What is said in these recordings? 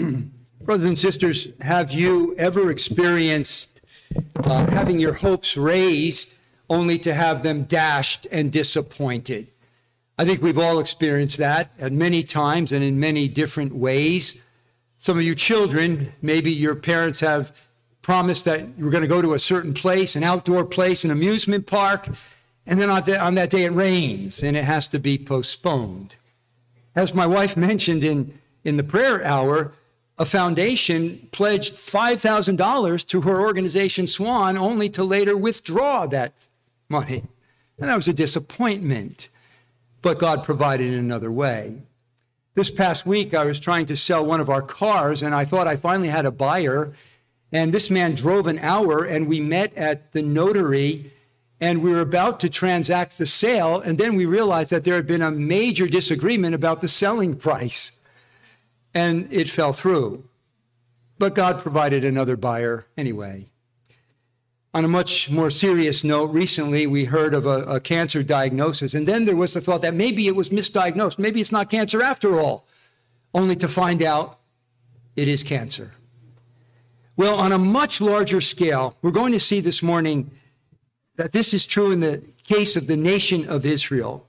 Brothers and sisters, have you ever experienced uh, having your hopes raised only to have them dashed and disappointed? I think we've all experienced that at many times and in many different ways. Some of you children, maybe your parents have promised that you were going to go to a certain place, an outdoor place, an amusement park, and then on, on that day it rains and it has to be postponed. As my wife mentioned in, in the prayer hour, a foundation pledged $5,000 to her organization, Swan, only to later withdraw that money. And that was a disappointment. But God provided in another way. This past week, I was trying to sell one of our cars, and I thought I finally had a buyer. And this man drove an hour, and we met at the notary, and we were about to transact the sale. And then we realized that there had been a major disagreement about the selling price and it fell through. But God provided another buyer anyway. On a much more serious note, recently we heard of a, a, cancer diagnosis, and then there was the thought that maybe it was misdiagnosed. Maybe it's not cancer after all, only to find out it is cancer. Well, on a much larger scale, we're going to see this morning that this is true in the case of the nation of Israel.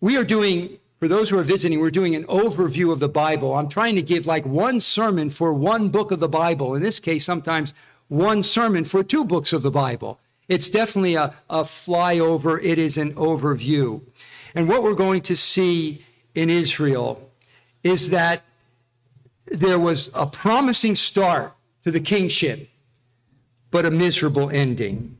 We are doing for those who are visiting, we're doing an overview of the Bible. I'm trying to give like one sermon for one book of the Bible. In this case, sometimes one sermon for two books of the Bible. It's definitely a, a flyover, it is an overview. And what we're going to see in Israel is that there was a promising start to the kingship, but a miserable ending.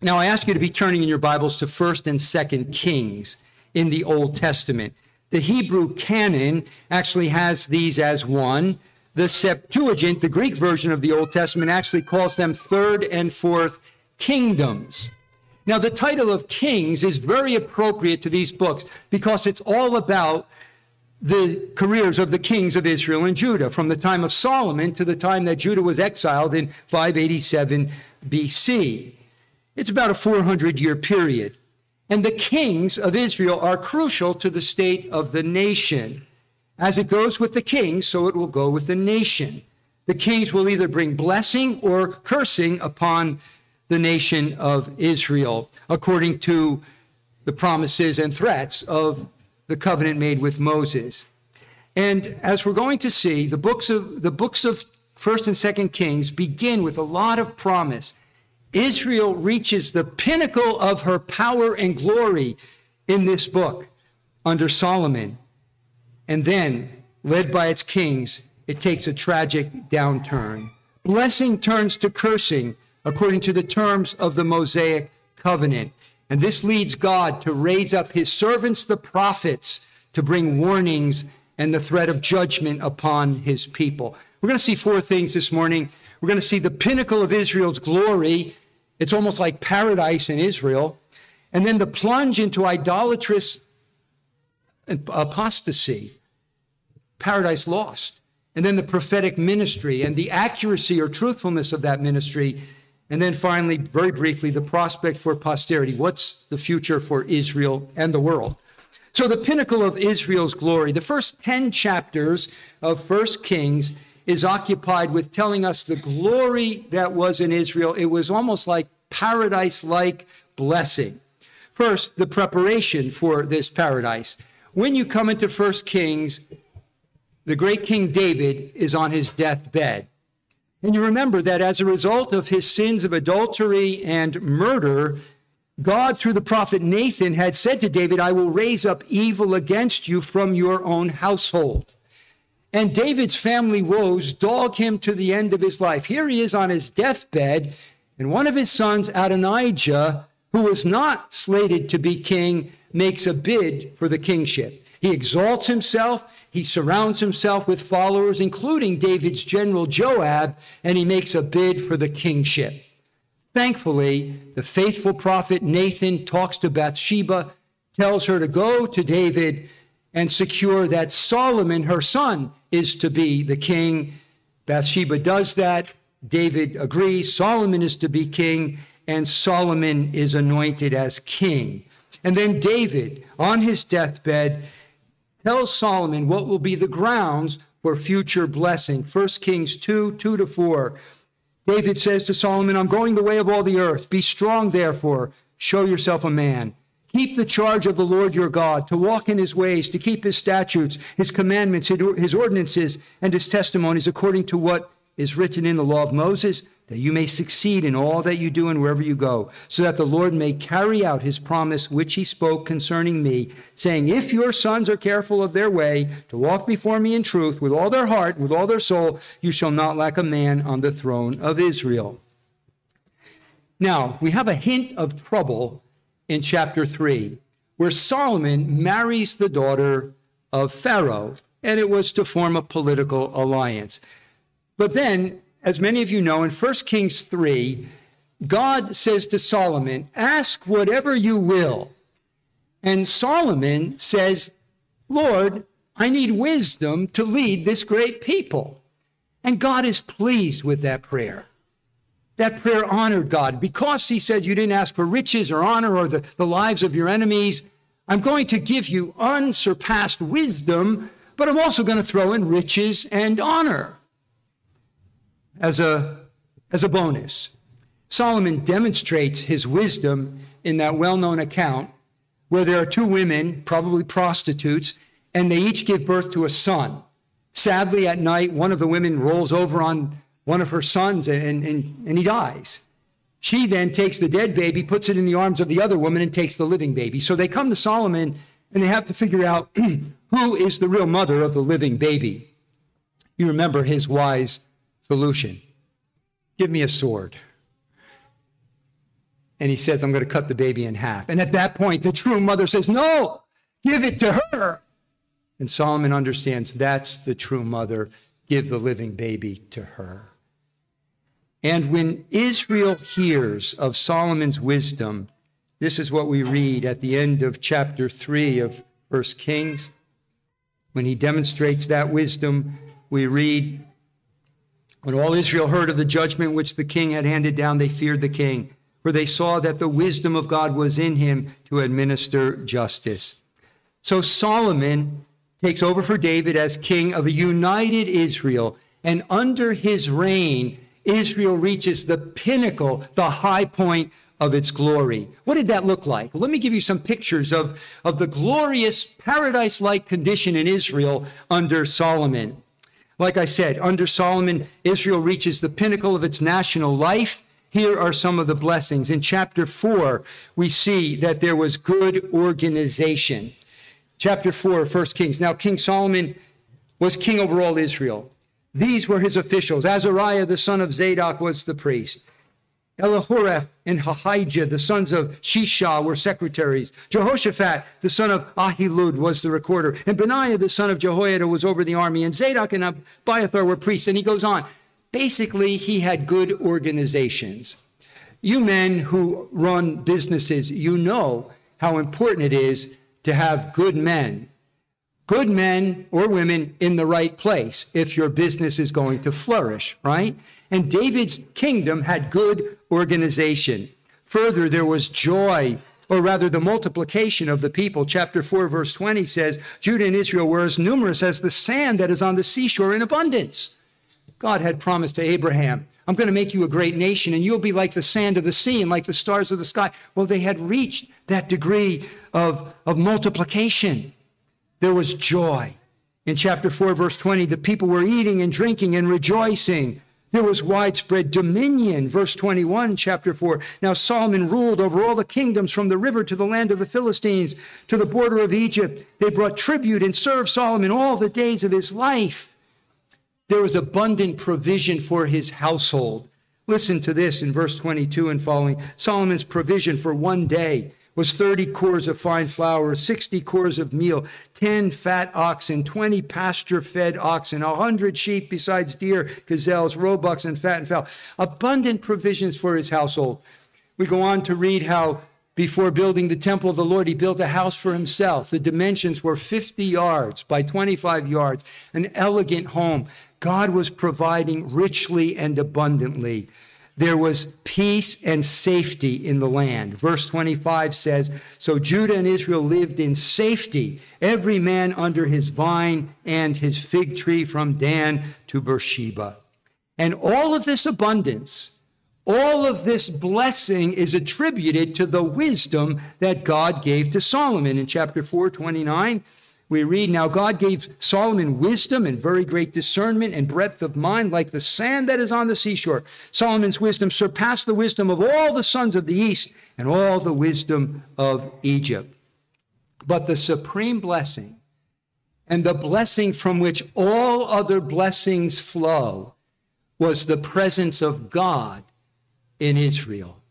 Now, I ask you to be turning in your Bibles to 1st and 2nd Kings in the Old Testament. The Hebrew canon actually has these as one. The Septuagint, the Greek version of the Old Testament, actually calls them third and fourth kingdoms. Now, the title of kings is very appropriate to these books because it's all about the careers of the kings of Israel and Judah from the time of Solomon to the time that Judah was exiled in 587 BC. It's about a 400 year period. And the kings of Israel are crucial to the state of the nation. As it goes with the kings, so it will go with the nation. The kings will either bring blessing or cursing upon the nation of Israel, according to the promises and threats of the covenant made with Moses. And as we're going to see, the books of the books of First and Second Kings begin with a lot of promise Israel reaches the pinnacle of her power and glory in this book under Solomon. And then, led by its kings, it takes a tragic downturn. Blessing turns to cursing according to the terms of the Mosaic covenant. And this leads God to raise up his servants, the prophets, to bring warnings and the threat of judgment upon his people. We're going to see four things this morning. We're going to see the pinnacle of Israel's glory it's almost like paradise in Israel. And then the plunge into idolatrous apostasy, paradise lost. And then the prophetic ministry and the accuracy or truthfulness of that ministry. And then finally, very briefly, the prospect for posterity. What's the future for Israel and the world? So, the pinnacle of Israel's glory, the first 10 chapters of First Kings is occupied with telling us the glory that was in Israel. It was almost like paradise like blessing. First, the preparation for this paradise. When you come into First Kings, the great King David is on his deathbed. And you remember that as a result of his sins of adultery and murder, God, through the prophet Nathan, had said to David, I will raise up evil against you from your own household. And David's family woes dog him to the end of his life. Here he is on his deathbed, and one of his sons, Adonijah, who was not slated to be king, makes a bid for the kingship. He exalts himself, he surrounds himself with followers, including David's general Joab, and he makes a bid for the kingship. Thankfully, the faithful prophet Nathan talks to Bathsheba, tells her to go to David and secure that Solomon, her son, is to be the king. Bathsheba does that. David agrees. Solomon is to be king, and Solomon is anointed as king. And then David, on his deathbed, tells Solomon what will be the grounds for future blessing. 1 Kings 2 2 to 4. David says to Solomon, I'm going the way of all the earth. Be strong, therefore. Show yourself a man. Keep the charge of the Lord your God, to walk in his ways, to keep his statutes, his commandments, his ordinances, and his testimonies according to what is written in the law of Moses, that you may succeed in all that you do and wherever you go, so that the Lord may carry out his promise which he spoke concerning me, saying, If your sons are careful of their way, to walk before me in truth with all their heart, and with all their soul, you shall not lack a man on the throne of Israel. Now, we have a hint of trouble in chapter 3, where Solomon marries the daughter of Pharaoh, and it was to form a political alliance. But then, as many of you know, in 1 Kings 3, God says to Solomon, Ask whatever you will. And Solomon says, Lord, I need wisdom to lead this great people. And God is pleased with that prayer. That prayer honored God because he said, You didn't ask for riches or honor or the, the lives of your enemies. I'm going to give you unsurpassed wisdom, but I'm also going to throw in riches and honor as a, as a bonus. Solomon demonstrates his wisdom in that well known account where there are two women, probably prostitutes, and they each give birth to a son. Sadly, at night, one of the women rolls over on one of her sons and, and, and he dies. She then takes the dead baby, puts it in the arms of the other woman, and takes the living baby. So they come to Solomon and they have to figure out who is the real mother of the living baby. You remember his wise solution give me a sword. And he says, I'm going to cut the baby in half. And at that point, the true mother says, No, give it to her. And Solomon understands that's the true mother. Give the living baby to her. And when Israel hears of Solomon's wisdom, this is what we read at the end of chapter 3 of 1 Kings. When he demonstrates that wisdom, we read, When all Israel heard of the judgment which the king had handed down, they feared the king, for they saw that the wisdom of God was in him to administer justice. So Solomon takes over for David as king of a united Israel, and under his reign, Israel reaches the pinnacle, the high point of its glory. What did that look like? Let me give you some pictures of, of the glorious paradise like condition in Israel under Solomon. Like I said, under Solomon, Israel reaches the pinnacle of its national life. Here are some of the blessings. In chapter 4, we see that there was good organization. Chapter 4 of 1 Kings. Now, King Solomon was king over all Israel. These were his officials. Azariah, the son of Zadok, was the priest. Elihoreph and Ahijah, the sons of Shisha, were secretaries. Jehoshaphat, the son of Ahilud, was the recorder. And Benaiah, the son of Jehoiada, was over the army. And Zadok and Abiathar were priests. And he goes on. Basically, he had good organizations. You men who run businesses, you know how important it is to have good men good men or women in the right place if your business is going to flourish, right? And David's kingdom had good organization. Further, there was joy, or rather the multiplication of the people. Chapter 4, verse 20 says, Judah and Israel were as numerous as the sand that is on the seashore in abundance. God had promised to Abraham, I'm going to make you a great nation, and you'll be like the sand of the sea and like the stars of the sky. Well, they had reached that degree of, of multiplication there was joy. In chapter 4, verse 20, the people were eating and drinking and rejoicing. There was widespread dominion. Verse 21, chapter 4. Now Solomon ruled over all the kingdoms from the river to the land of the Philistines to the border of Egypt. They brought tribute and served Solomon all the days of his life. There was abundant provision for his household. Listen to this in verse 22 and following Solomon's provision for one day was 30 kors of fine flour, 60 kors of meal, 10 fat oxen, 20 pasture fed oxen, 100 sheep besides deer, gazelles, roebucks, and fat and fowl. Abundant provisions for his household. We go on to read how before building the temple of the Lord, he built a house for himself. The dimensions were 50 yards by 25 yards, an elegant home. God was providing richly and abundantly. There was peace and safety in the land. Verse 25 says, So Judah and Israel lived in safety, every man under his vine and his fig tree from Dan to Beersheba. And all of this abundance, all of this blessing is attributed to the wisdom that God gave to Solomon in chapter 4, 29 we read, Now God gave Solomon wisdom and very great discernment and breadth of mind, like the sand that is on the seashore. Solomon's wisdom surpassed the wisdom of all the sons of the east and all the wisdom of Egypt. But the supreme blessing and the blessing from which all other blessings flow was the presence of God in Israel.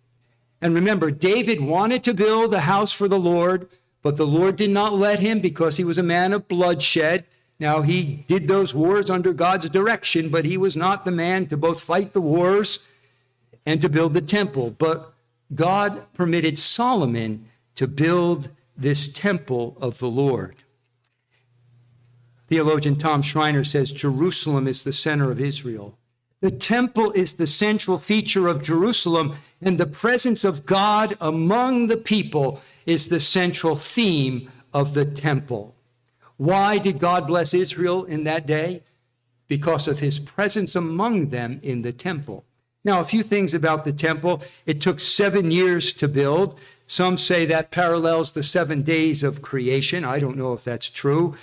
And remember, David wanted to build a house for the Lord but the Lord did not let him because he was a man of bloodshed. Now, he did those wars under God's direction, but he was not the man to both fight the wars and to build the temple. But God permitted Solomon to build this temple of the Lord. Theologian Tom Schreiner says Jerusalem is the center of Israel. The temple is the central feature of Jerusalem, and the presence of God among the people is the central theme of the temple. Why did God bless Israel in that day? Because of his presence among them in the temple. Now, a few things about the temple. It took seven years to build. Some say that parallels the seven days of creation. I don't know if that's true.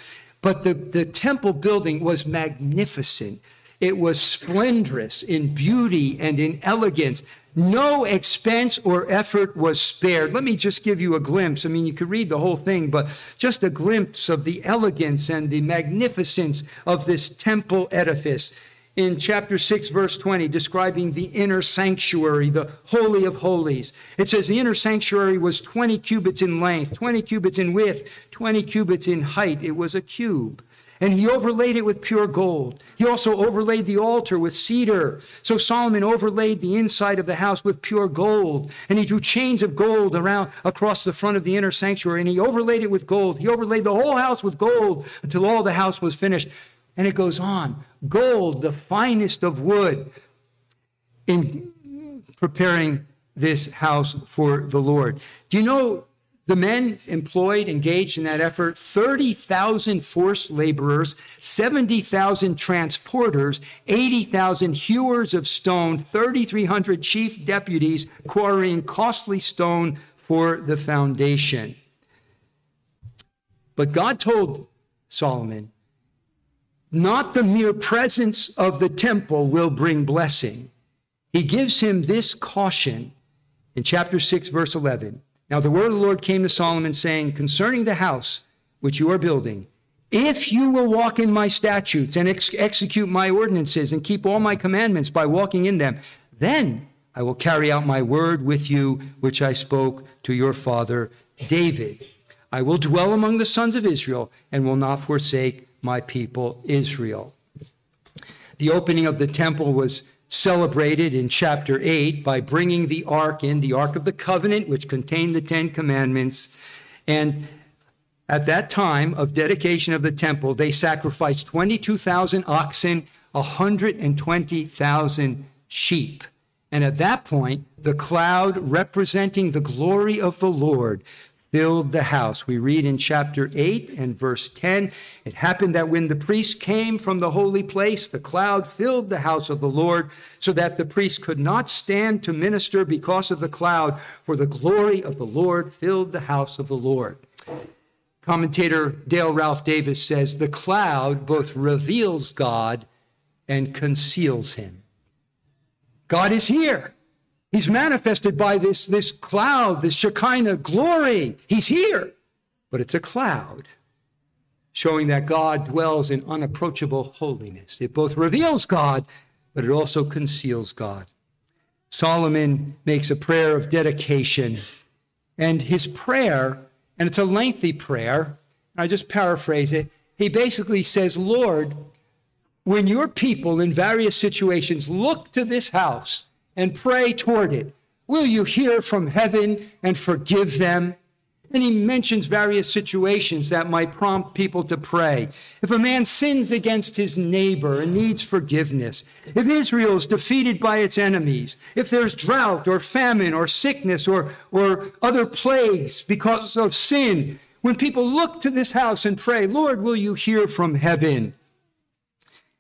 But the, the temple building was magnificent. It was splendorous in beauty and in elegance. No expense or effort was spared. Let me just give you a glimpse. I mean, you could read the whole thing, but just a glimpse of the elegance and the magnificence of this temple edifice. In chapter 6, verse 20, describing the inner sanctuary, the Holy of Holies. It says the inner sanctuary was 20 cubits in length, 20 cubits in width, 20 cubits in height. It was a cube and he overlaid it with pure gold. He also overlaid the altar with cedar. So Solomon overlaid the inside of the house with pure gold, and he drew chains of gold around across the front of the inner sanctuary, and he overlaid it with gold. He overlaid the whole house with gold until all the house was finished. And it goes on. Gold, the finest of wood, in preparing this house for the Lord. Do you know the men employed, engaged in that effort 30,000 forced laborers, 70,000 transporters, 80,000 hewers of stone, 3,300 chief deputies quarrying costly stone for the foundation. But God told Solomon, not the mere presence of the temple will bring blessing. He gives him this caution in chapter 6, verse 11. Now the word of the Lord came to Solomon, saying, Concerning the house which you are building, if you will walk in my statutes and ex- execute my ordinances and keep all my commandments by walking in them, then I will carry out my word with you, which I spoke to your father David. I will dwell among the sons of Israel and will not forsake my people Israel. The opening of the temple was celebrated in chapter 8 by bringing the ark in, the ark of the covenant, which contained the Ten Commandments. And at that time of dedication of the temple, they sacrificed 22,000 oxen, 120,000 sheep. And at that point, the cloud representing the glory of the Lord filled the house. We read in chapter 8 and verse 10 It happened that when the priest came from the holy place, the cloud filled the house of the Lord, so that the priest could not stand to minister because of the cloud, for the glory of the Lord filled the house of the Lord. Commentator Dale Ralph Davis says the cloud both reveals God and conceals him. God is here. He's manifested by this, this cloud, this Shekinah glory. He's here, but it's a cloud showing that God dwells in unapproachable holiness. It both reveals God, but it also conceals God. Solomon makes a prayer of dedication, and his prayer, and it's a lengthy prayer, I just paraphrase it. He basically says, Lord, when your people in various situations look to this house, and pray toward it. Will you hear from heaven and forgive them? And he mentions various situations that might prompt people to pray. If a man sins against his neighbor and needs forgiveness, if Israel is defeated by its enemies, if there's drought or famine or sickness or, or other plagues because of sin, when people look to this house and pray, Lord, will you hear from heaven?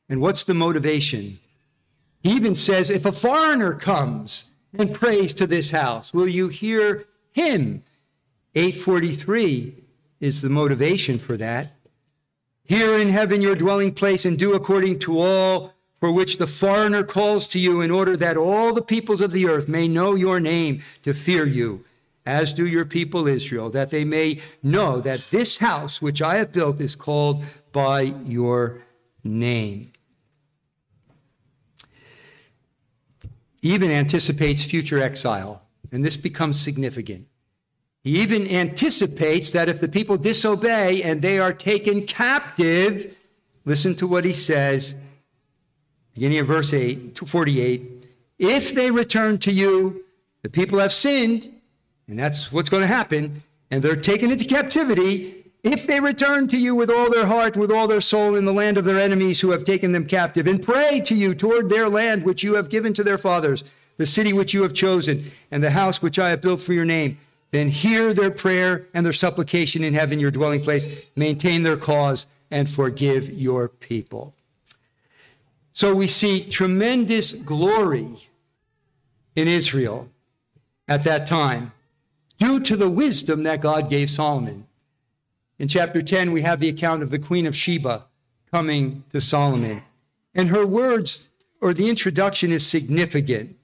And what's the motivation? Even says, if a foreigner comes and prays to this house, will you hear him? 843 is the motivation for that. Here in heaven your dwelling place, and do according to all for which the foreigner calls to you, in order that all the peoples of the earth may know your name to fear you, as do your people Israel, that they may know that this house which I have built is called by your name. Even anticipates future exile, and this becomes significant. He even anticipates that if the people disobey and they are taken captive, listen to what he says, beginning of verse 8, 48. If they return to you, the people have sinned, and that's what's going to happen, and they're taken into captivity. If they return to you with all their heart and with all their soul in the land of their enemies who have taken them captive, and pray to you toward their land which you have given to their fathers, the city which you have chosen, and the house which I have built for your name, then hear their prayer and their supplication in heaven, your dwelling place, maintain their cause, and forgive your people. So we see tremendous glory in Israel at that time due to the wisdom that God gave Solomon. In chapter 10, we have the account of the Queen of Sheba coming to Solomon. And her words, or the introduction, is significant.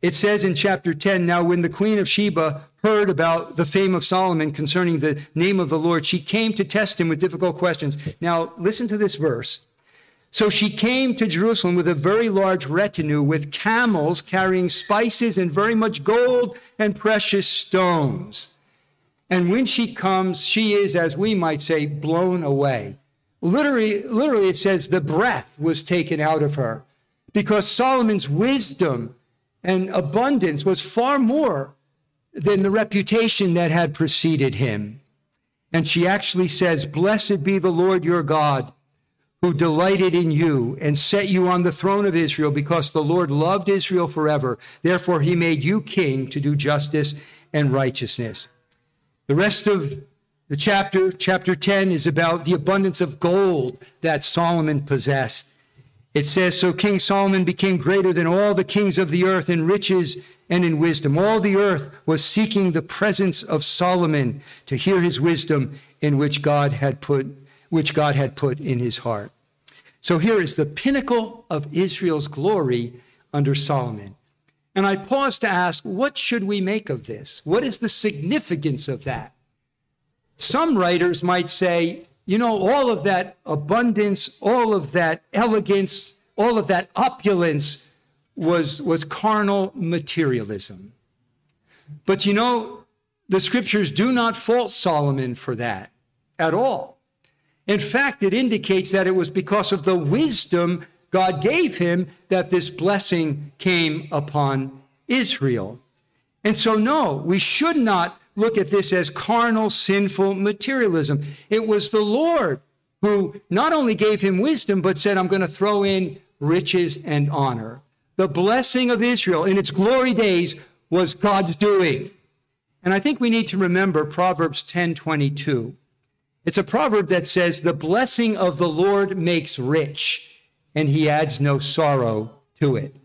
It says in chapter 10 Now, when the Queen of Sheba heard about the fame of Solomon concerning the name of the Lord, she came to test him with difficult questions. Now, listen to this verse. So she came to Jerusalem with a very large retinue, with camels carrying spices and very much gold and precious stones. And when she comes, she is, as we might say, blown away. Literally, literally, it says the breath was taken out of her because Solomon's wisdom and abundance was far more than the reputation that had preceded him. And she actually says, Blessed be the Lord your God, who delighted in you and set you on the throne of Israel, because the Lord loved Israel forever. Therefore, he made you king to do justice and righteousness. The rest of the chapter, chapter 10, is about the abundance of gold that Solomon possessed. It says, So King Solomon became greater than all the kings of the earth in riches and in wisdom. All the earth was seeking the presence of Solomon to hear his wisdom in which God had put, which God had put in his heart. So here is the pinnacle of Israel's glory under Solomon. And I pause to ask, what should we make of this? What is the significance of that? Some writers might say, you know, all of that abundance, all of that elegance, all of that opulence was, was carnal materialism. But you know, the scriptures do not fault Solomon for that at all. In fact, it indicates that it was because of the wisdom God gave him that this blessing came upon Israel. And so, no, we should not look at this as carnal, sinful materialism. It was the Lord who not only gave him wisdom, but said, I'm going to throw in riches and honor. The blessing of Israel in its glory days was God's doing. And I think we need to remember Proverbs 10:22. It's a proverb that says, "The blessing of the Lord makes rich, and he adds no sorrow to it."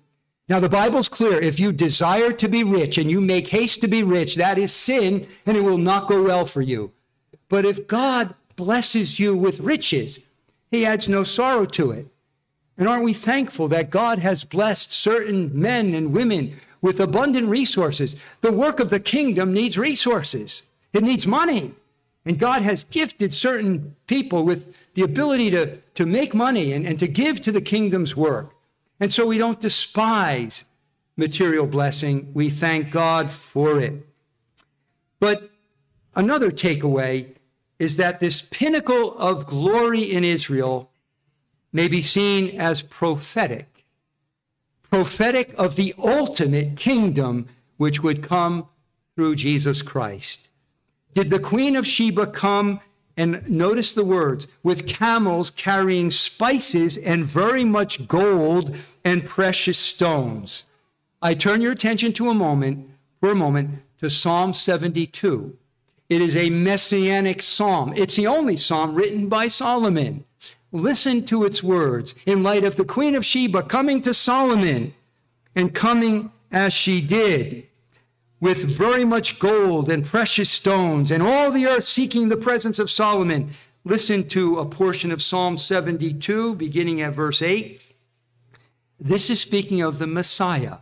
Now, the Bible's clear. If you desire to be rich and you make haste to be rich, that is sin and it will not go well for you. But if God blesses you with riches, he adds no sorrow to it. And aren't we thankful that God has blessed certain men and women with abundant resources? The work of the kingdom needs resources, it needs money. And God has gifted certain people with the ability to, to make money and, and to give to the kingdom's work. And so we don't despise material blessing, we thank God for it. But another takeaway is that this pinnacle of glory in Israel may be seen as prophetic, prophetic of the ultimate kingdom which would come through Jesus Christ. did the queen of Sheba come and notice the words with camels carrying spices and very much gold and precious stones. I turn your attention to a moment, for a moment, to Psalm 72. It is a messianic psalm. It's the only psalm written by Solomon. Listen to its words in light of the Queen of Sheba coming to Solomon and coming as she did with very much gold and precious stones, and all the earth seeking the presence of Solomon. Listen to a portion of Psalm 72, beginning at verse 8. This is speaking of the Messiah.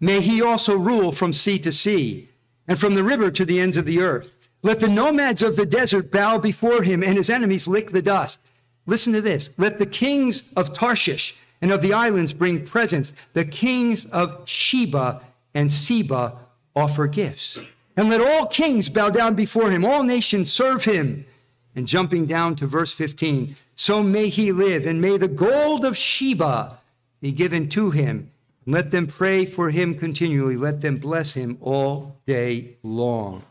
May he also rule from sea to sea, and from the river to the ends of the earth. Let the nomads of the desert bow before him, and his enemies lick the dust. Listen to this. Let the kings of Tarshish and of the islands bring presents. The kings of Sheba and Seba offer gifts. And let all kings bow down before him, all nations serve him. And jumping down to verse 15, so may he live, and may the gold of Sheba be given to him. Let them pray for him continually. Let them bless him all day long.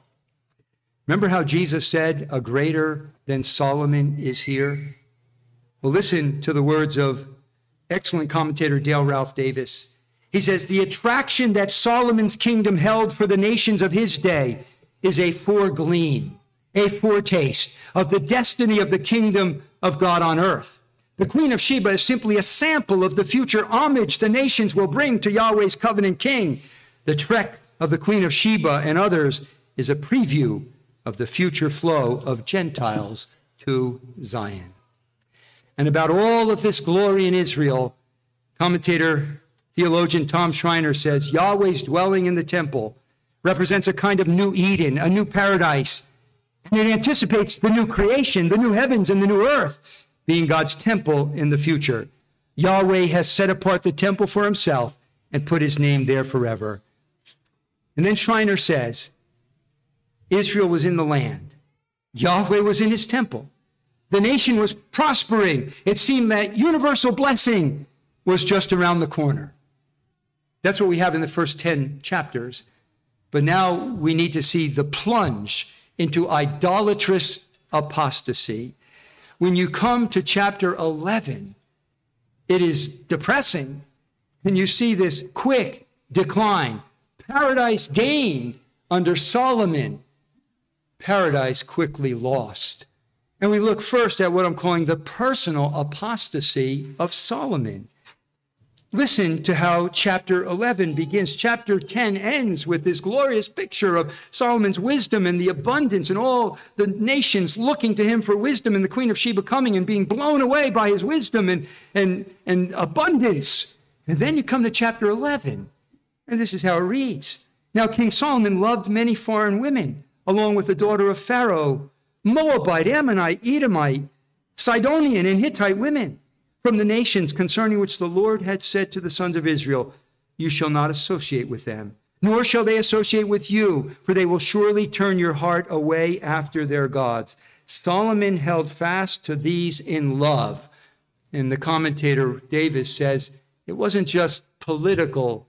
Remember how Jesus said, A greater than Solomon is here? Well, listen to the words of excellent commentator Dale Ralph Davis. He says, The attraction that Solomon's kingdom held for the nations of his day is a foregleam, a foretaste of the destiny of the kingdom of God on earth. The Queen of Sheba is simply a sample of the future homage the nations will bring to Yahweh's covenant king. The trek of the Queen of Sheba and others is a preview of the future flow of Gentiles to Zion. And about all of this glory in Israel, commentator Theologian Tom Schreiner says Yahweh's dwelling in the temple represents a kind of new Eden, a new paradise. And it anticipates the new creation, the new heavens and the new earth being God's temple in the future. Yahweh has set apart the temple for himself and put his name there forever. And then Schreiner says Israel was in the land, Yahweh was in his temple. The nation was prospering. It seemed that universal blessing was just around the corner. That's what we have in the first 10 chapters. But now we need to see the plunge into idolatrous apostasy. When you come to chapter 11, it is depressing. And you see this quick decline. Paradise gained under Solomon, paradise quickly lost. And we look first at what I'm calling the personal apostasy of Solomon. Listen to how chapter 11 begins. Chapter 10 ends with this glorious picture of Solomon's wisdom and the abundance and all the nations looking to him for wisdom and the Queen of Sheba coming and being blown away by his wisdom and, and, and abundance. And then you come to chapter 11, and this is how it reads. Now, King Solomon loved many foreign women, along with the daughter of Pharaoh, Moabite, Ammonite, Edomite, Sidonian, and Hittite women from the nations concerning which the Lord had said to the sons of Israel, You shall not associate with them, nor shall they associate with you, for they will surely turn your heart away after their gods. Solomon held fast to these in love. And the commentator Davis says it wasn't just political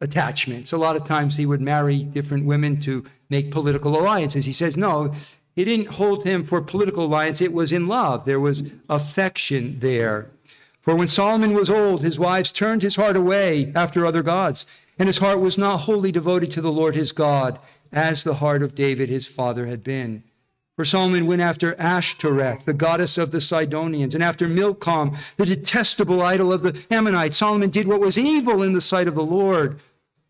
attachments. A lot of times he would marry different women to make political alliances. He says, no, he didn't hold him for political alliance, it was in love. There was affection there. For when Solomon was old, his wives turned his heart away after other gods, and his heart was not wholly devoted to the Lord his God, as the heart of David his father had been. For Solomon went after Ashtoreth, the goddess of the Sidonians, and after Milcom, the detestable idol of the Ammonites. Solomon did what was evil in the sight of the Lord,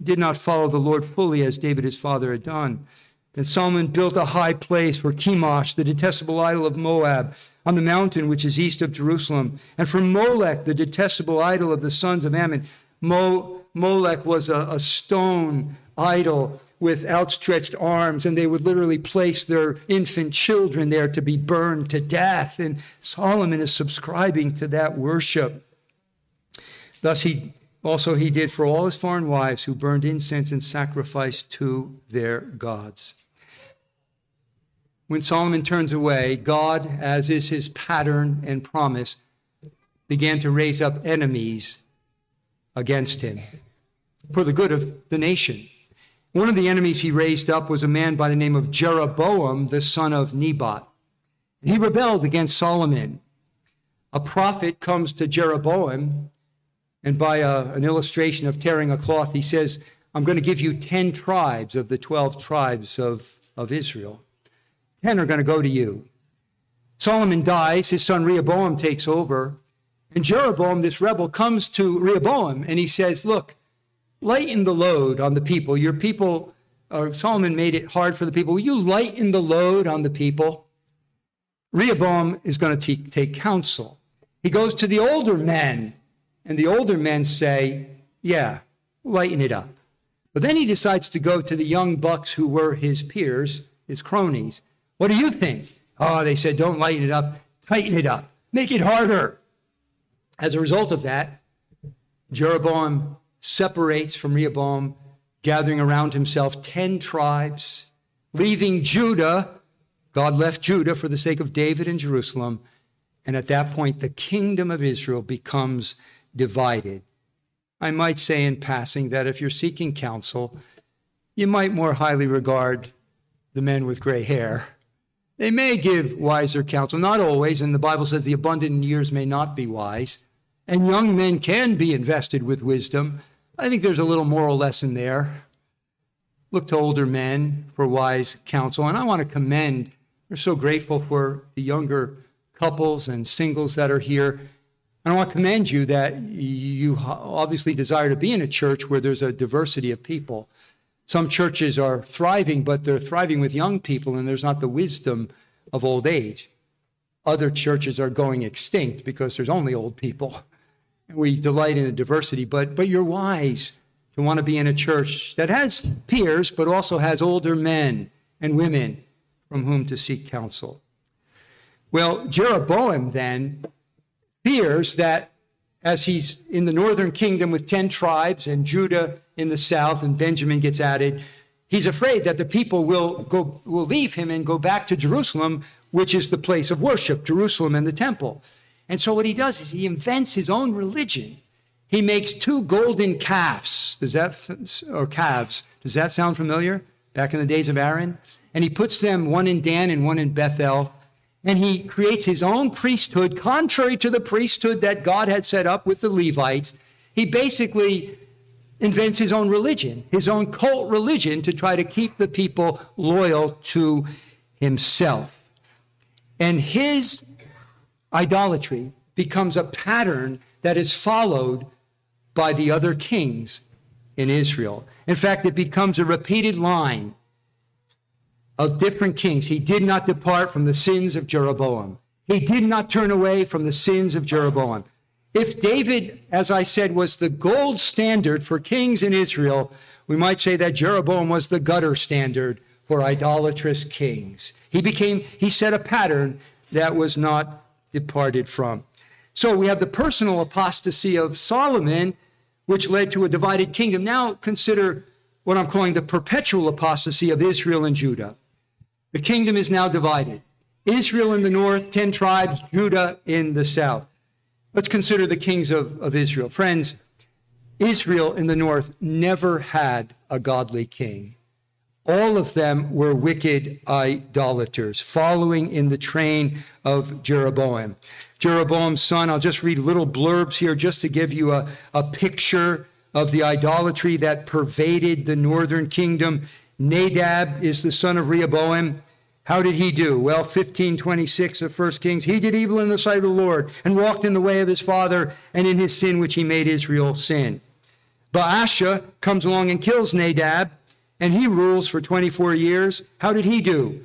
did not follow the Lord fully as David his father had done. Then Solomon built a high place for Chemosh, the detestable idol of Moab, on the mountain which is east of Jerusalem, and for Molech, the detestable idol of the sons of Ammon. Mo, Molech was a, a stone idol with outstretched arms, and they would literally place their infant children there to be burned to death. And Solomon is subscribing to that worship. Thus, he also he did for all his foreign wives who burned incense and sacrifice to their gods. When Solomon turns away, God, as is his pattern and promise, began to raise up enemies against him for the good of the nation. One of the enemies he raised up was a man by the name of Jeroboam, the son of Nebat. He rebelled against Solomon. A prophet comes to Jeroboam, and by a, an illustration of tearing a cloth, he says, I'm going to give you 10 tribes of the 12 tribes of, of Israel. 10 are going to go to you. Solomon dies, his son Rehoboam takes over, and Jeroboam, this rebel, comes to Rehoboam and he says, Look, lighten the load on the people. Your people, uh, Solomon made it hard for the people. Will you lighten the load on the people? Rehoboam is going to take counsel. He goes to the older men, and the older men say, Yeah, lighten it up. But then he decides to go to the young bucks who were his peers, his cronies. What do you think? Oh, they said, Don't lighten it up, tighten it up, make it harder. As a result of that, Jeroboam separates from Rehoboam, gathering around himself 10 tribes, leaving Judah. God left Judah for the sake of David and Jerusalem. And at that point, the kingdom of Israel becomes divided. I might say in passing that if you're seeking counsel, you might more highly regard the men with gray hair. They may give wiser counsel, not always, and the Bible says the abundant years may not be wise and young men can be invested with wisdom. I think there's a little moral lesson there. Look to older men for wise counsel. And I want to commend, we're so grateful for the younger couples and singles that are here. And I want to commend you that you obviously desire to be in a church where there's a diversity of people. Some churches are thriving, but they're thriving with young people, and there's not the wisdom of old age. Other churches are going extinct because there's only old people we delight in the diversity, but, but you're wise to want to be in a church that has peers, but also has older men and women from whom to seek counsel. Well, Jeroboam then fears that as he's in the northern kingdom with 10 tribes and Judah in the south and Benjamin gets added, he's afraid that the people will go will leave him and go back to Jerusalem, which is the place of worship, Jerusalem and the temple. And so what he does is he invents his own religion. He makes two golden calves. Does that, or calves, does that sound familiar? Back in the days of Aaron? And he puts them one in Dan and one in Bethel. And he creates his own priesthood, contrary to the priesthood that God had set up with the Levites. He basically invents his own religion, his own cult religion to try to keep the people loyal to himself. And his idolatry becomes a pattern that is followed by the other kings in Israel. In fact, it becomes a repeated line of different kings. He did not depart from the sins of Jeroboam. He did not turn away from the sins of Jeroboam. If David, as I said, was the gold standard for kings in Israel, we might say that Jeroboam was the gutter standard for idolatrous kings. He became, he set a pattern that was not departed from. So we have the personal apostasy of Solomon, which led to a divided kingdom. Now consider what I'm calling the perpetual apostasy of Israel and Judah. The kingdom is now divided. Israel in the north, 10 tribes, Judah in the south. Let's consider the kings of, of Israel. Friends, Israel in the north never had a godly king. All of them were wicked idolaters, following in the train of Jeroboam. Jeroboam's son, I'll just read little blurbs here just to give you a, a picture of the idolatry that pervaded the northern kingdom. Nadab is the son of Rehoboam. How did he do? Well, 1526 of 1 Kings, he did evil in the sight of the Lord and walked in the way of his father and in his sin which he made Israel sin. Baasha comes along and kills Nadab and he rules for 24 years. How did he do?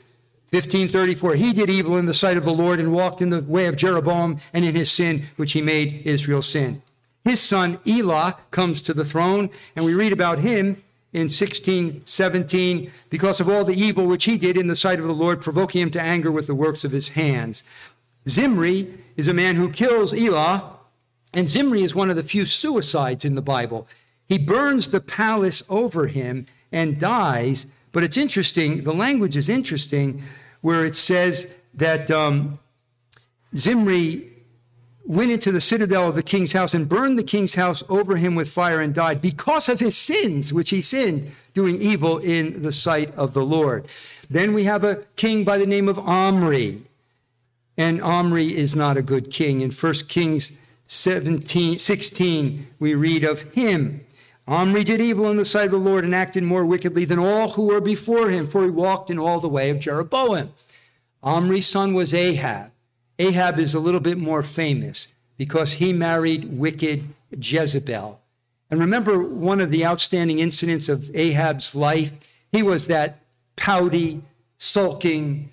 1534, he did evil in the sight of the Lord and walked in the way of Jeroboam and in his sin, which he made Israel sin. His son Elah comes to the throne, and we read about him in 1617 because of all the evil which he did in the sight of the Lord, provoking him to anger with the works of his hands. Zimri is a man who kills Elah, and Zimri is one of the few suicides in the Bible. He burns the palace over him and dies. But it's interesting, the language is interesting, where it says that um, Zimri went into the citadel of the king's house and burned the king's house over him with fire and died because of his sins, which he sinned, doing evil in the sight of the Lord. Then we have a king by the name of Omri. And Omri is not a good king. In 1 Kings 17, 16, we read of him. Omri did evil in the sight of the Lord and acted more wickedly than all who were before him, for he walked in all the way of Jeroboam. Omri's son was Ahab. Ahab is a little bit more famous because he married wicked Jezebel. And remember one of the outstanding incidents of Ahab's life? He was that pouty, sulking,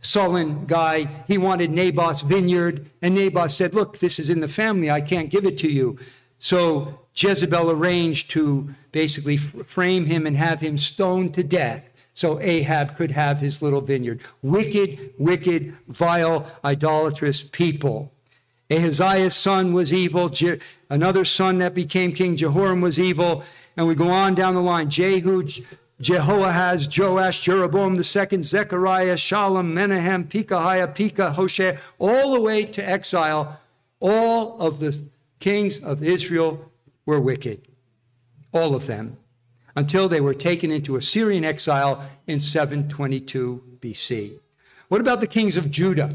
sullen guy. He wanted Naboth's vineyard, and Naboth said, Look, this is in the family. I can't give it to you. So Jezebel arranged to basically frame him and have him stoned to death so Ahab could have his little vineyard. Wicked, wicked, vile, idolatrous people. Ahaziah's son was evil. Je- another son that became king, Jehoram, was evil. And we go on down the line. Jehu, Jehoahaz, Joash, Jeroboam the second, Zechariah, Shallum, Menahem, Pekahiah, Pekah, Hoshea, all the way to exile. All of the kings of Israel were wicked. All of them until they were taken into Assyrian exile in 722 BC. What about the kings of Judah?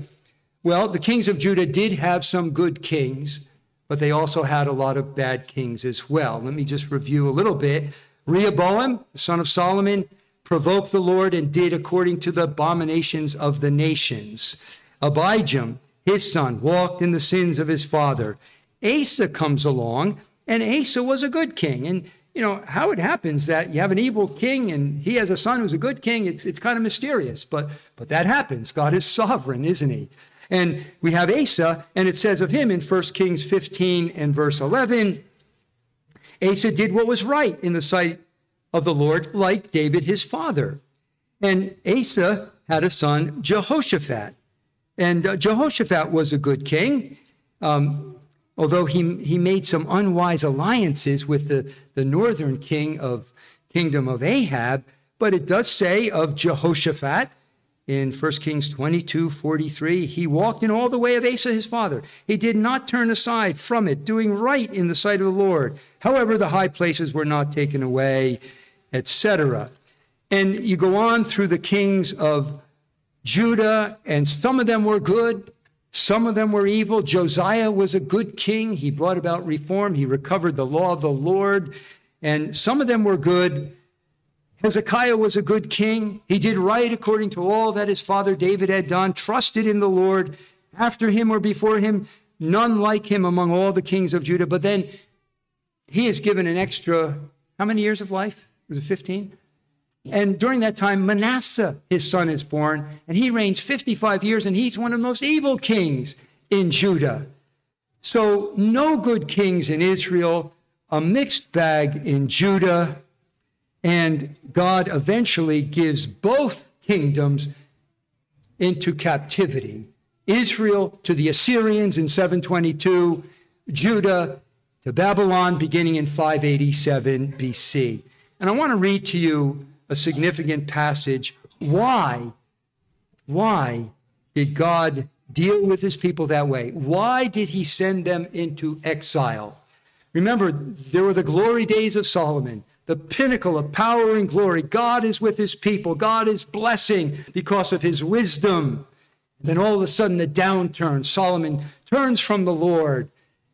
Well, the kings of Judah did have some good kings, but they also had a lot of bad kings as well. Let me just review a little bit. Rehoboam, the son of Solomon, provoked the Lord and did according to the abominations of the nations. Abijam, his son, walked in the sins of his father. Asa comes along, and Asa was a good king. And you know, how it happens that you have an evil king and he has a son who's a good king, it's, it's kind of mysterious, but, but that happens. God is sovereign, isn't he? And we have Asa, and it says of him in 1 Kings 15 and verse 11 Asa did what was right in the sight of the Lord, like David his father. And Asa had a son, Jehoshaphat. And uh, Jehoshaphat was a good king. Um, although he, he made some unwise alliances with the, the northern king of kingdom of Ahab, but it does say of Jehoshaphat in 1 Kings 22 43, he walked in all the way of Asa his father. He did not turn aside from it, doing right in the sight of the Lord. However, the high places were not taken away, etc. And you go on through the kings of Judah, and some of them were good, some of them were evil. Josiah was a good king. He brought about reform. He recovered the law of the Lord. And some of them were good. Hezekiah was a good king. He did right according to all that his father David had done, trusted in the Lord. After him or before him, none like him among all the kings of Judah. But then he is given an extra, how many years of life? Was it 15? And during that time, Manasseh, his son, is born, and he reigns 55 years, and he's one of the most evil kings in Judah. So, no good kings in Israel, a mixed bag in Judah, and God eventually gives both kingdoms into captivity Israel to the Assyrians in 722, Judah to Babylon beginning in 587 BC. And I want to read to you a significant passage. Why? Why did God deal with his people that way? Why did he send them into exile? Remember, there were the glory days of Solomon, the pinnacle of power and glory. God is with his people. God is blessing because of his wisdom. Then all of a sudden, the downturn. Solomon turns from the Lord.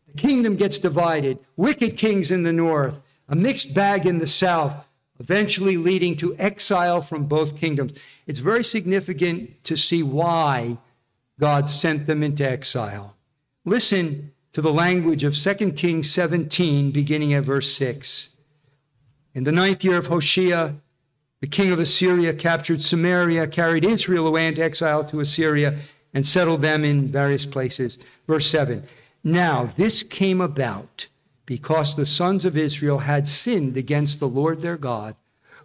The kingdom gets divided. Wicked kings in the north, a mixed bag in the south eventually leading to exile from both kingdoms. It's very significant to see why God sent them into exile. Listen to the language of 2 Kings 17, beginning at verse 6. In the ninth year of Hoshea, the king of Assyria captured Samaria, carried Israel away into exile to Assyria, and settled them in various places. Verse 7 Now this came about because the sons of Israel had sinned against the Lord their God,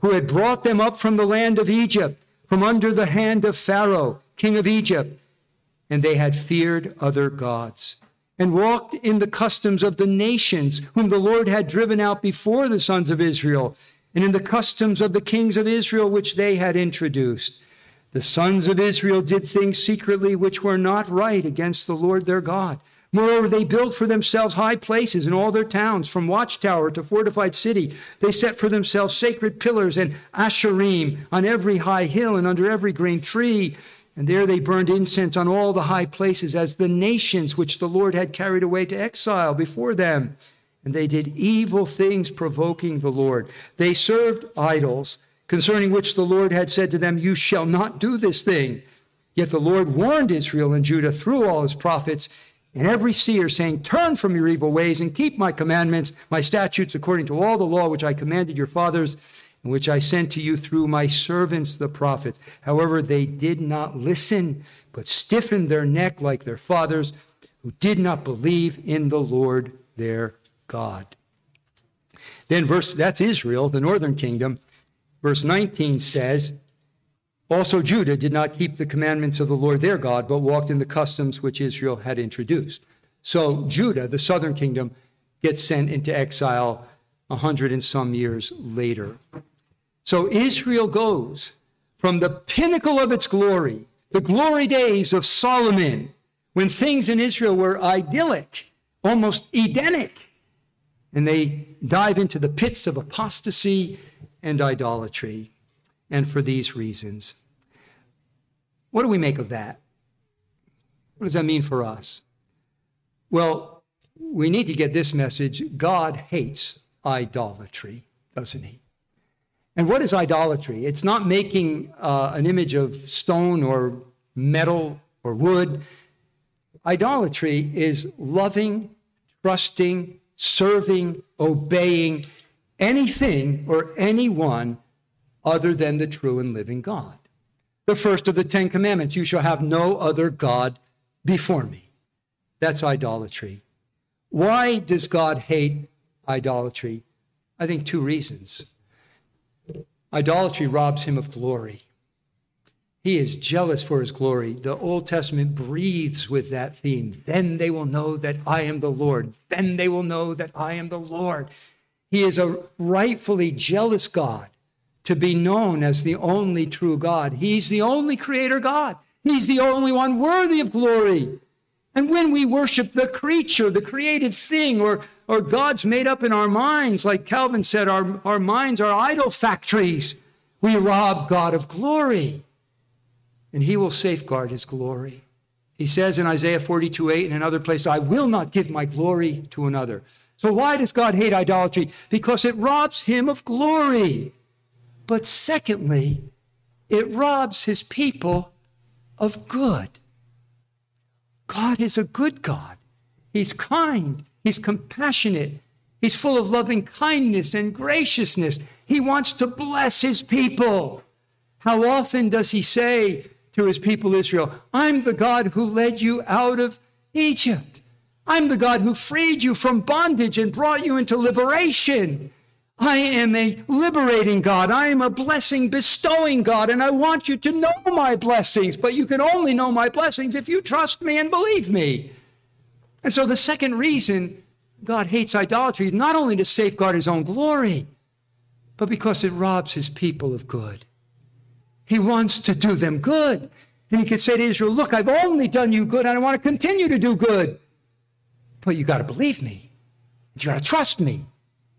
who had brought them up from the land of Egypt, from under the hand of Pharaoh, king of Egypt, and they had feared other gods, and walked in the customs of the nations whom the Lord had driven out before the sons of Israel, and in the customs of the kings of Israel which they had introduced. The sons of Israel did things secretly which were not right against the Lord their God Moreover, they built for themselves high places in all their towns, from watchtower to fortified city. They set for themselves sacred pillars and asherim on every high hill and under every green tree. And there they burned incense on all the high places as the nations which the Lord had carried away to exile before them. And they did evil things, provoking the Lord. They served idols, concerning which the Lord had said to them, You shall not do this thing. Yet the Lord warned Israel and Judah through all his prophets and every seer, saying, Turn from your evil ways and keep my commandments, my statutes, according to all the law which I commanded your fathers, and which I sent to you through my servants the prophets. However, they did not listen, but stiffened their neck like their fathers, who did not believe in the Lord their God. Then, verse that's Israel, the northern kingdom. Verse 19 says, also, Judah did not keep the commandments of the Lord their God, but walked in the customs which Israel had introduced. So, Judah, the southern kingdom, gets sent into exile a hundred and some years later. So, Israel goes from the pinnacle of its glory, the glory days of Solomon, when things in Israel were idyllic, almost Edenic, and they dive into the pits of apostasy and idolatry and for these reasons. What do we make of that? What does that mean for us? Well, we need to get this message God hates idolatry, doesn't he? And what is idolatry? It's not making uh, an image of stone or metal or wood. Idolatry is loving, trusting, serving, obeying anything or anyone other than the true and living God. The first of the Ten Commandments you shall have no other God before me. That's idolatry. Why does God hate idolatry? I think two reasons. Idolatry robs him of glory. He is jealous for his glory. The Old Testament breathes with that theme. Then they will know that I am the Lord. Then they will know that I am the Lord. He is a rightfully jealous God to be known as the only true God. He's the only creator God. He's the only one worthy of glory. And when we worship the creature, the created thing, or, or God's made up in our minds, like Calvin said, our, our minds are idol factories, we rob God of glory. And he will safeguard his glory. He says in Isaiah 42 8 and in other places, I will not give my glory to another. So why does God hate idolatry? Because it robs him of glory. But secondly, it robs his people of good. God is a good God. He's kind. He's compassionate. He's full of loving kindness and graciousness. He wants to bless his people. How often does he say to his people Israel, I'm the God who led you out of Egypt. I'm the God who freed you from bondage and brought you into liberation. I am a liberating God. I am a blessing bestowing God, and I want you to know my blessings, but you can only know my blessings if you trust me and believe me. And so the second reason God hates idolatry is not only to safeguard his own glory, but because it robs his people of good. He wants to do them good. And he could say to Israel, Look, I've only done you good, and I want to continue to do good. But you got to believe me. You got to trust me.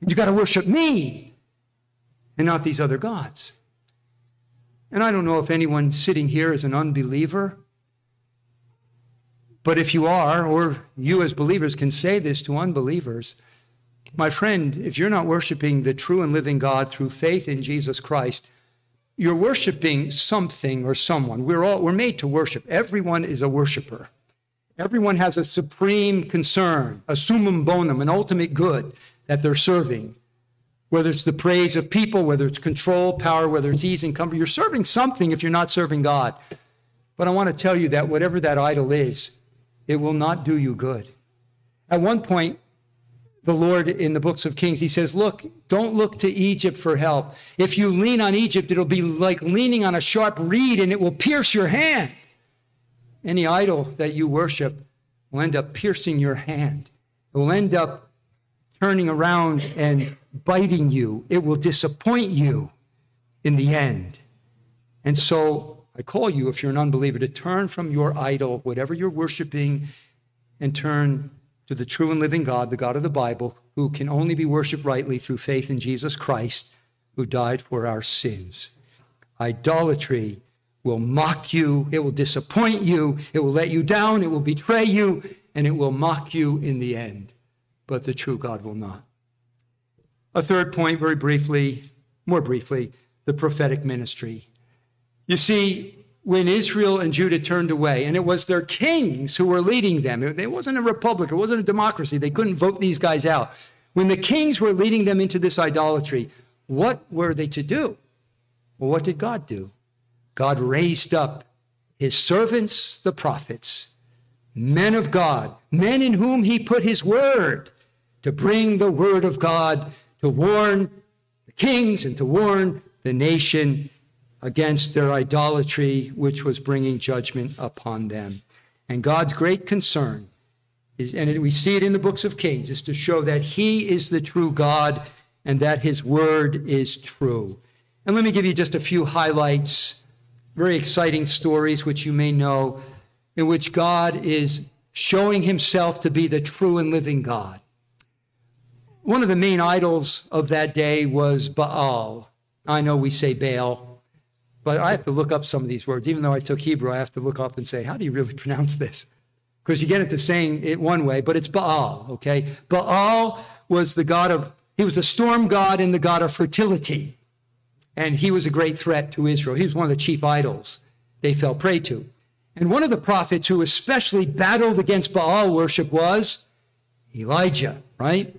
You got to worship me and not these other gods. And I don't know if anyone sitting here is an unbeliever, but if you are, or you as believers can say this to unbelievers, my friend, if you're not worshiping the true and living God through faith in Jesus Christ, you're worshiping something or someone. We're all we're made to worship. Everyone is a worshiper. Everyone has a supreme concern, a summum bonum, an ultimate good that they're serving. Whether it's the praise of people, whether it's control, power, whether it's ease and comfort, you're serving something if you're not serving God. But I want to tell you that whatever that idol is, it will not do you good. At one point, the Lord in the books of Kings, he says, Look, don't look to Egypt for help. If you lean on Egypt, it'll be like leaning on a sharp reed and it will pierce your hand. Any idol that you worship will end up piercing your hand. It will end up turning around and biting you. It will disappoint you in the end. And so I call you, if you're an unbeliever, to turn from your idol, whatever you're worshiping, and turn to the true and living God, the God of the Bible, who can only be worshiped rightly through faith in Jesus Christ, who died for our sins. Idolatry will mock you, it will disappoint you, it will let you down, it will betray you, and it will mock you in the end. But the true God will not. A third point, very briefly, more briefly, the prophetic ministry. You see, when Israel and Judah turned away, and it was their kings who were leading them, it wasn't a republic, it wasn't a democracy, they couldn't vote these guys out. When the kings were leading them into this idolatry, what were they to do? Well, what did God do? God raised up his servants, the prophets, men of God, men in whom he put his word to bring the word of God to warn the kings and to warn the nation against their idolatry, which was bringing judgment upon them. And God's great concern is, and we see it in the books of Kings, is to show that he is the true God and that his word is true. And let me give you just a few highlights, very exciting stories, which you may know, in which God is showing himself to be the true and living God. One of the main idols of that day was Baal. I know we say Baal, but I have to look up some of these words. Even though I took Hebrew, I have to look up and say, how do you really pronounce this? Because you get into saying it one way, but it's Baal, okay? Baal was the god of, he was the storm god and the god of fertility. And he was a great threat to Israel. He was one of the chief idols they fell prey to. And one of the prophets who especially battled against Baal worship was Elijah, right?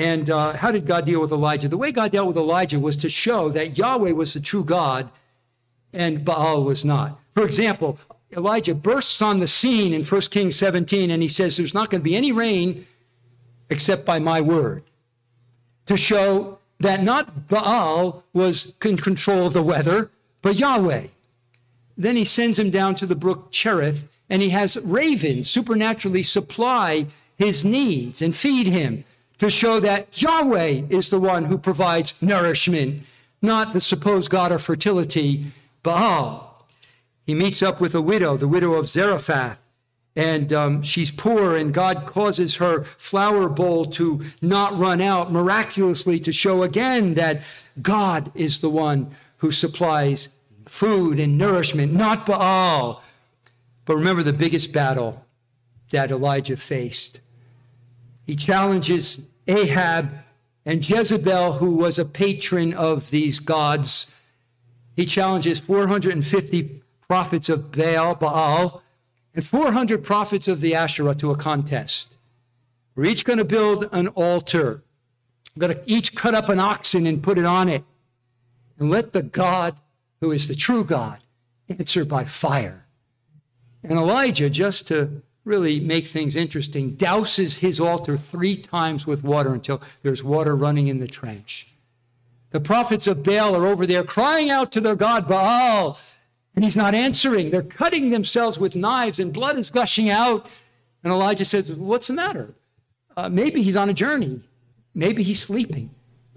And uh, how did God deal with Elijah? The way God dealt with Elijah was to show that Yahweh was the true God and Baal was not. For example, Elijah bursts on the scene in 1 Kings 17 and he says, There's not going to be any rain except by my word. To show that not Baal was in control of the weather, but Yahweh. Then he sends him down to the brook Cherith and he has ravens supernaturally supply his needs and feed him to show that Yahweh is the one who provides nourishment, not the supposed God of fertility, Baal. He meets up with a widow, the widow of Zarephath, and um, she's poor, and God causes her flour bowl to not run out miraculously to show again that God is the one who supplies food and nourishment, not Baal. But remember the biggest battle that Elijah faced. He challenges Ahab and Jezebel, who was a patron of these gods. He challenges 450 prophets of Baal, Baal and 400 prophets of the Asherah to a contest. We're each going to build an altar. We're going to each cut up an oxen and put it on it. And let the God who is the true God answer by fire. And Elijah, just to really make things interesting, douses his altar three times with water until there's water running in the trench. The prophets of Baal are over there crying out to their God, Baal, and he's not answering. They're cutting themselves with knives and blood is gushing out. And Elijah says, What's the matter? Uh, maybe he's on a journey. Maybe he's sleeping.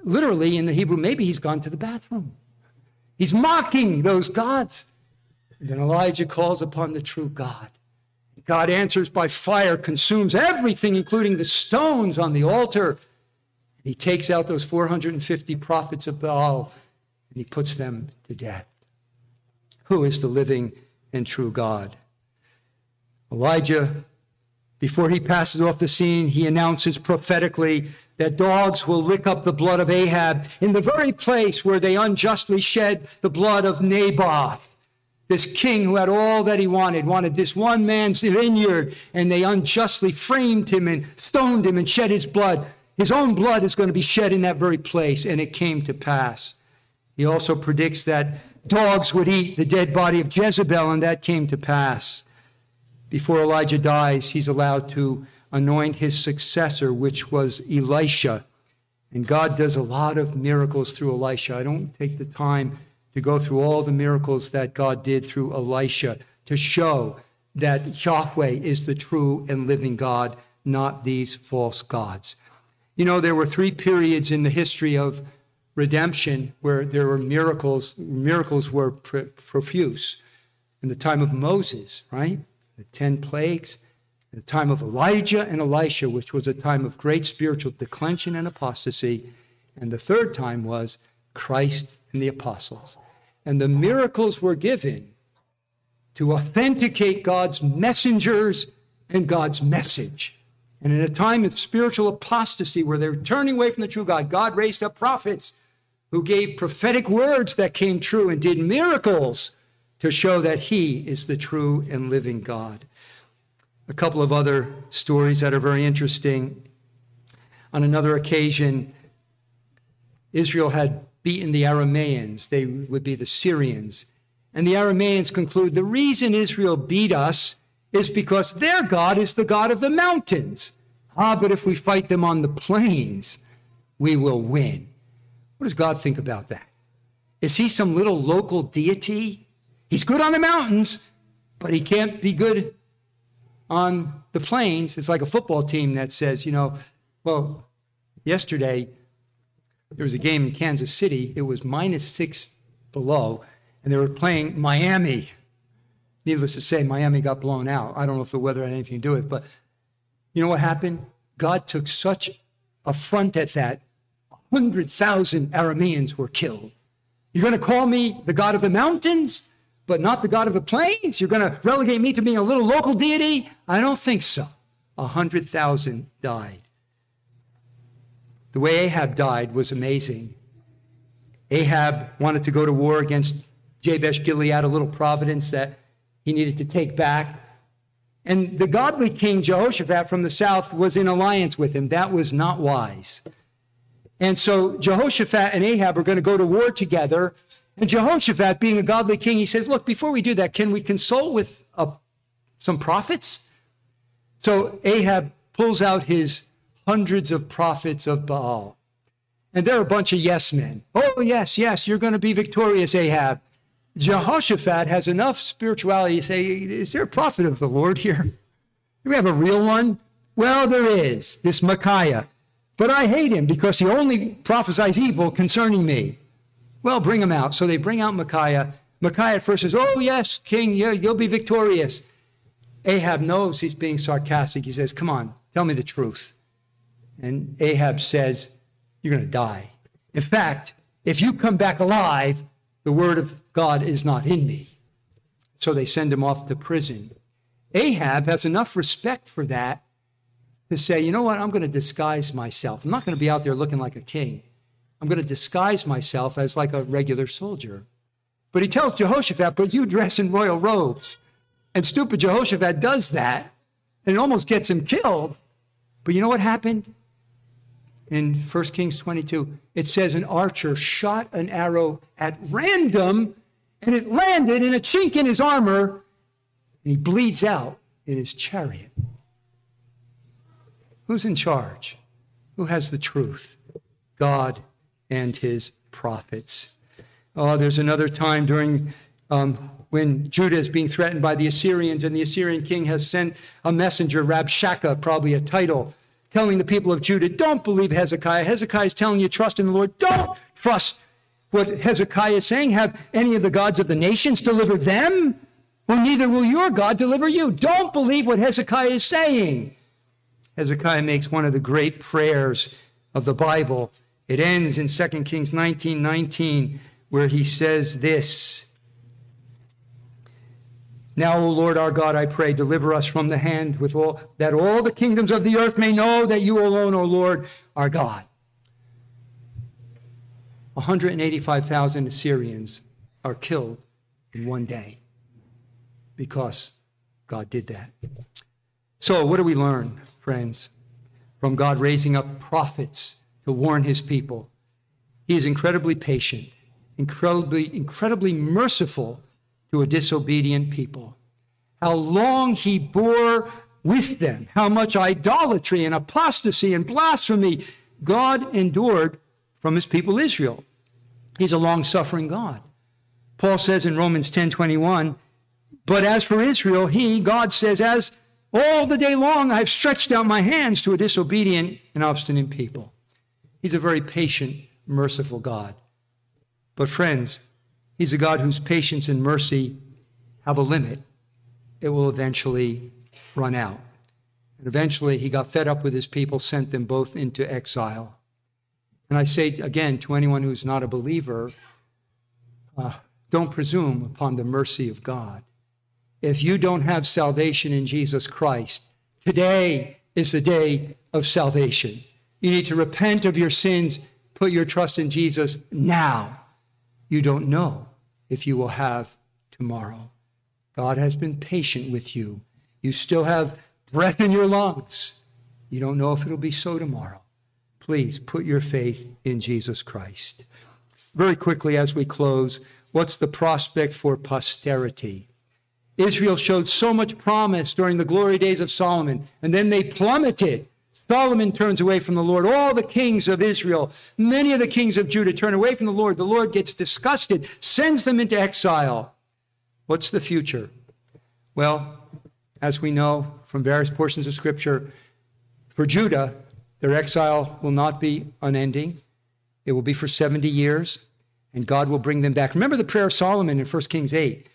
Literally, in the Hebrew, maybe he's gone to the bathroom. He's mocking those gods. And then Elijah calls upon the true God. God answers by fire, consumes everything, including the stones on the altar. He takes out those 450 prophets of Baal and he puts them to death. Who is the living and true God? Elijah, before he passes off the scene, he announces prophetically that dogs will lick up the blood of Ahab in the very place where they unjustly shed the blood of Naboth. This king who had all that he wanted, wanted this one man's vineyard, and they unjustly framed him and stoned him and shed his blood. His own blood is going to be shed in that very place, and it came to pass. He also predicts that dogs would eat the dead body of Jezebel, and that came to pass. Before Elijah dies, he's allowed to anoint his successor, which was Elisha. And God does a lot of miracles through Elisha. I don't take the time to go through all the miracles that God did through Elisha to show that Yahweh is the true and living God, not these false gods. You know, there were three periods in the history of redemption where there were miracles. Miracles were profuse. In the time of Moses, right? The 10 plagues. In the time of Elijah and Elisha, which was a time of great spiritual declension and apostasy. And the third time was Christ and the apostles. And the miracles were given to authenticate God's messengers and God's message. And in a time of spiritual apostasy where they're turning away from the true God, God raised up prophets who gave prophetic words that came true and did miracles to show that He is the true and living God. A couple of other stories that are very interesting. On another occasion, Israel had beaten the Aramaeans, they would be the Syrians. And the Aramaeans conclude the reason Israel beat us is because their God is the God of the mountains. Ah, but if we fight them on the plains, we will win. What does God think about that? Is he some little local deity? He's good on the mountains, but he can't be good on the plains. It's like a football team that says, you know, well, yesterday there was a game in Kansas City. It was minus six below, and they were playing Miami. Needless to say, Miami got blown out. I don't know if the weather had anything to do with it, but you know what happened? God took such affront at that. 100,000 Arameans were killed. You're going to call me the God of the mountains, but not the God of the plains? You're going to relegate me to being a little local deity? I don't think so. 100,000 died. The way Ahab died was amazing. Ahab wanted to go to war against Jabesh Gilead, a little province that he needed to take back. And the godly king Jehoshaphat from the south was in alliance with him. That was not wise. And so Jehoshaphat and Ahab are going to go to war together. And Jehoshaphat, being a godly king, he says, Look, before we do that, can we consult with uh, some prophets? So Ahab pulls out his hundreds of prophets of Baal. And they're a bunch of yes men. Oh, yes, yes, you're going to be victorious, Ahab. Jehoshaphat has enough spirituality to say, Is there a prophet of the Lord here? Do we have a real one? Well, there is, this Micaiah. But I hate him because he only prophesies evil concerning me. Well, bring him out. So they bring out Micaiah. Micaiah at first says, Oh, yes, king, you'll be victorious. Ahab knows he's being sarcastic. He says, Come on, tell me the truth. And Ahab says, You're going to die. In fact, if you come back alive, the word of God is not in me. So they send him off to prison. Ahab has enough respect for that to say, you know what, I'm going to disguise myself. I'm not going to be out there looking like a king. I'm going to disguise myself as like a regular soldier. But he tells Jehoshaphat, but you dress in royal robes. And stupid Jehoshaphat does that, and it almost gets him killed. But you know what happened? In 1 Kings 22, it says an archer shot an arrow at random and it landed in a chink in his armor and he bleeds out in his chariot. Who's in charge? Who has the truth? God and his prophets. Oh, there's another time during um, when Judah is being threatened by the Assyrians, and the Assyrian king has sent a messenger, Rabshakeh, probably a title, telling the people of Judah, don't believe Hezekiah. Hezekiah is telling you, trust in the Lord. Don't trust what Hezekiah is saying. Have any of the gods of the nations delivered them? Well, neither will your God deliver you. Don't believe what Hezekiah is saying. Hezekiah makes one of the great prayers of the Bible. It ends in 2 Kings 19 19, where he says this now, O Lord our God, I pray, deliver us from the hand with all that all the kingdoms of the earth may know that you alone, O Lord, are God. 185,000 Assyrians are killed in one day because God did that. So, what do we learn, friends, from God raising up prophets to warn his people? He is incredibly patient, incredibly, incredibly merciful to a disobedient people. How long he bore with them, how much idolatry and apostasy and blasphemy God endured from his people Israel. He's a long suffering God. Paul says in Romans 10 21, but as for Israel, he, God says, as all the day long I've stretched out my hands to a disobedient and obstinate people. He's a very patient, merciful God. But friends, He's a God whose patience and mercy have a limit. It will eventually run out. And eventually he got fed up with his people, sent them both into exile. And I say again to anyone who's not a believer, uh, don't presume upon the mercy of God. If you don't have salvation in Jesus Christ, today is the day of salvation. You need to repent of your sins, put your trust in Jesus now. You don't know if you will have tomorrow. God has been patient with you. You still have breath in your lungs. You don't know if it'll be so tomorrow. Please put your faith in Jesus Christ. Very quickly, as we close, what's the prospect for posterity? Israel showed so much promise during the glory days of Solomon, and then they plummeted. Solomon turns away from the Lord. All the kings of Israel, many of the kings of Judah turn away from the Lord. The Lord gets disgusted, sends them into exile. What's the future? Well, as we know from various portions of Scripture, for Judah, their exile will not be unending. It will be for 70 years, and God will bring them back. Remember the prayer of Solomon in 1 Kings 8.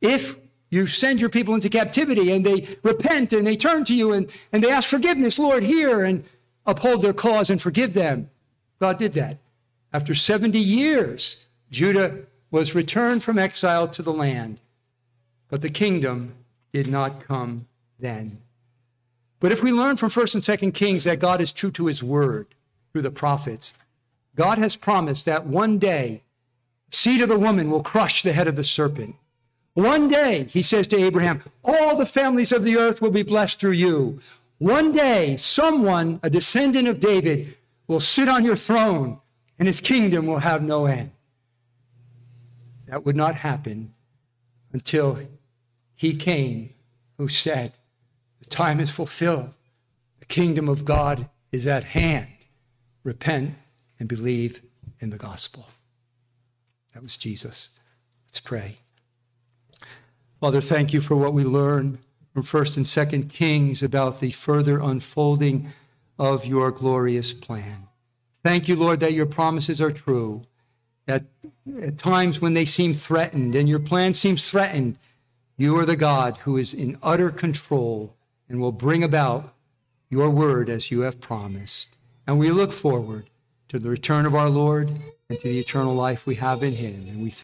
If you send your people into captivity and they repent and they turn to you and, and they ask forgiveness, Lord, hear and uphold their cause and forgive them. God did that. After 70 years, Judah was returned from exile to the land, but the kingdom did not come then. But if we learn from 1st and 2nd Kings that God is true to his word through the prophets, God has promised that one day, seed of the woman will crush the head of the serpent. One day, he says to Abraham, all the families of the earth will be blessed through you. One day, someone, a descendant of David, will sit on your throne and his kingdom will have no end. That would not happen until he came who said, The time is fulfilled. The kingdom of God is at hand. Repent and believe in the gospel. That was Jesus. Let's pray. Father, thank you for what we learn from 1st and 2nd Kings about the further unfolding of your glorious plan. Thank you, Lord, that your promises are true, that at times when they seem threatened and your plan seems threatened, you are the God who is in utter control and will bring about your word as you have promised. And we look forward to the return of our Lord and to the eternal life we have in him. And we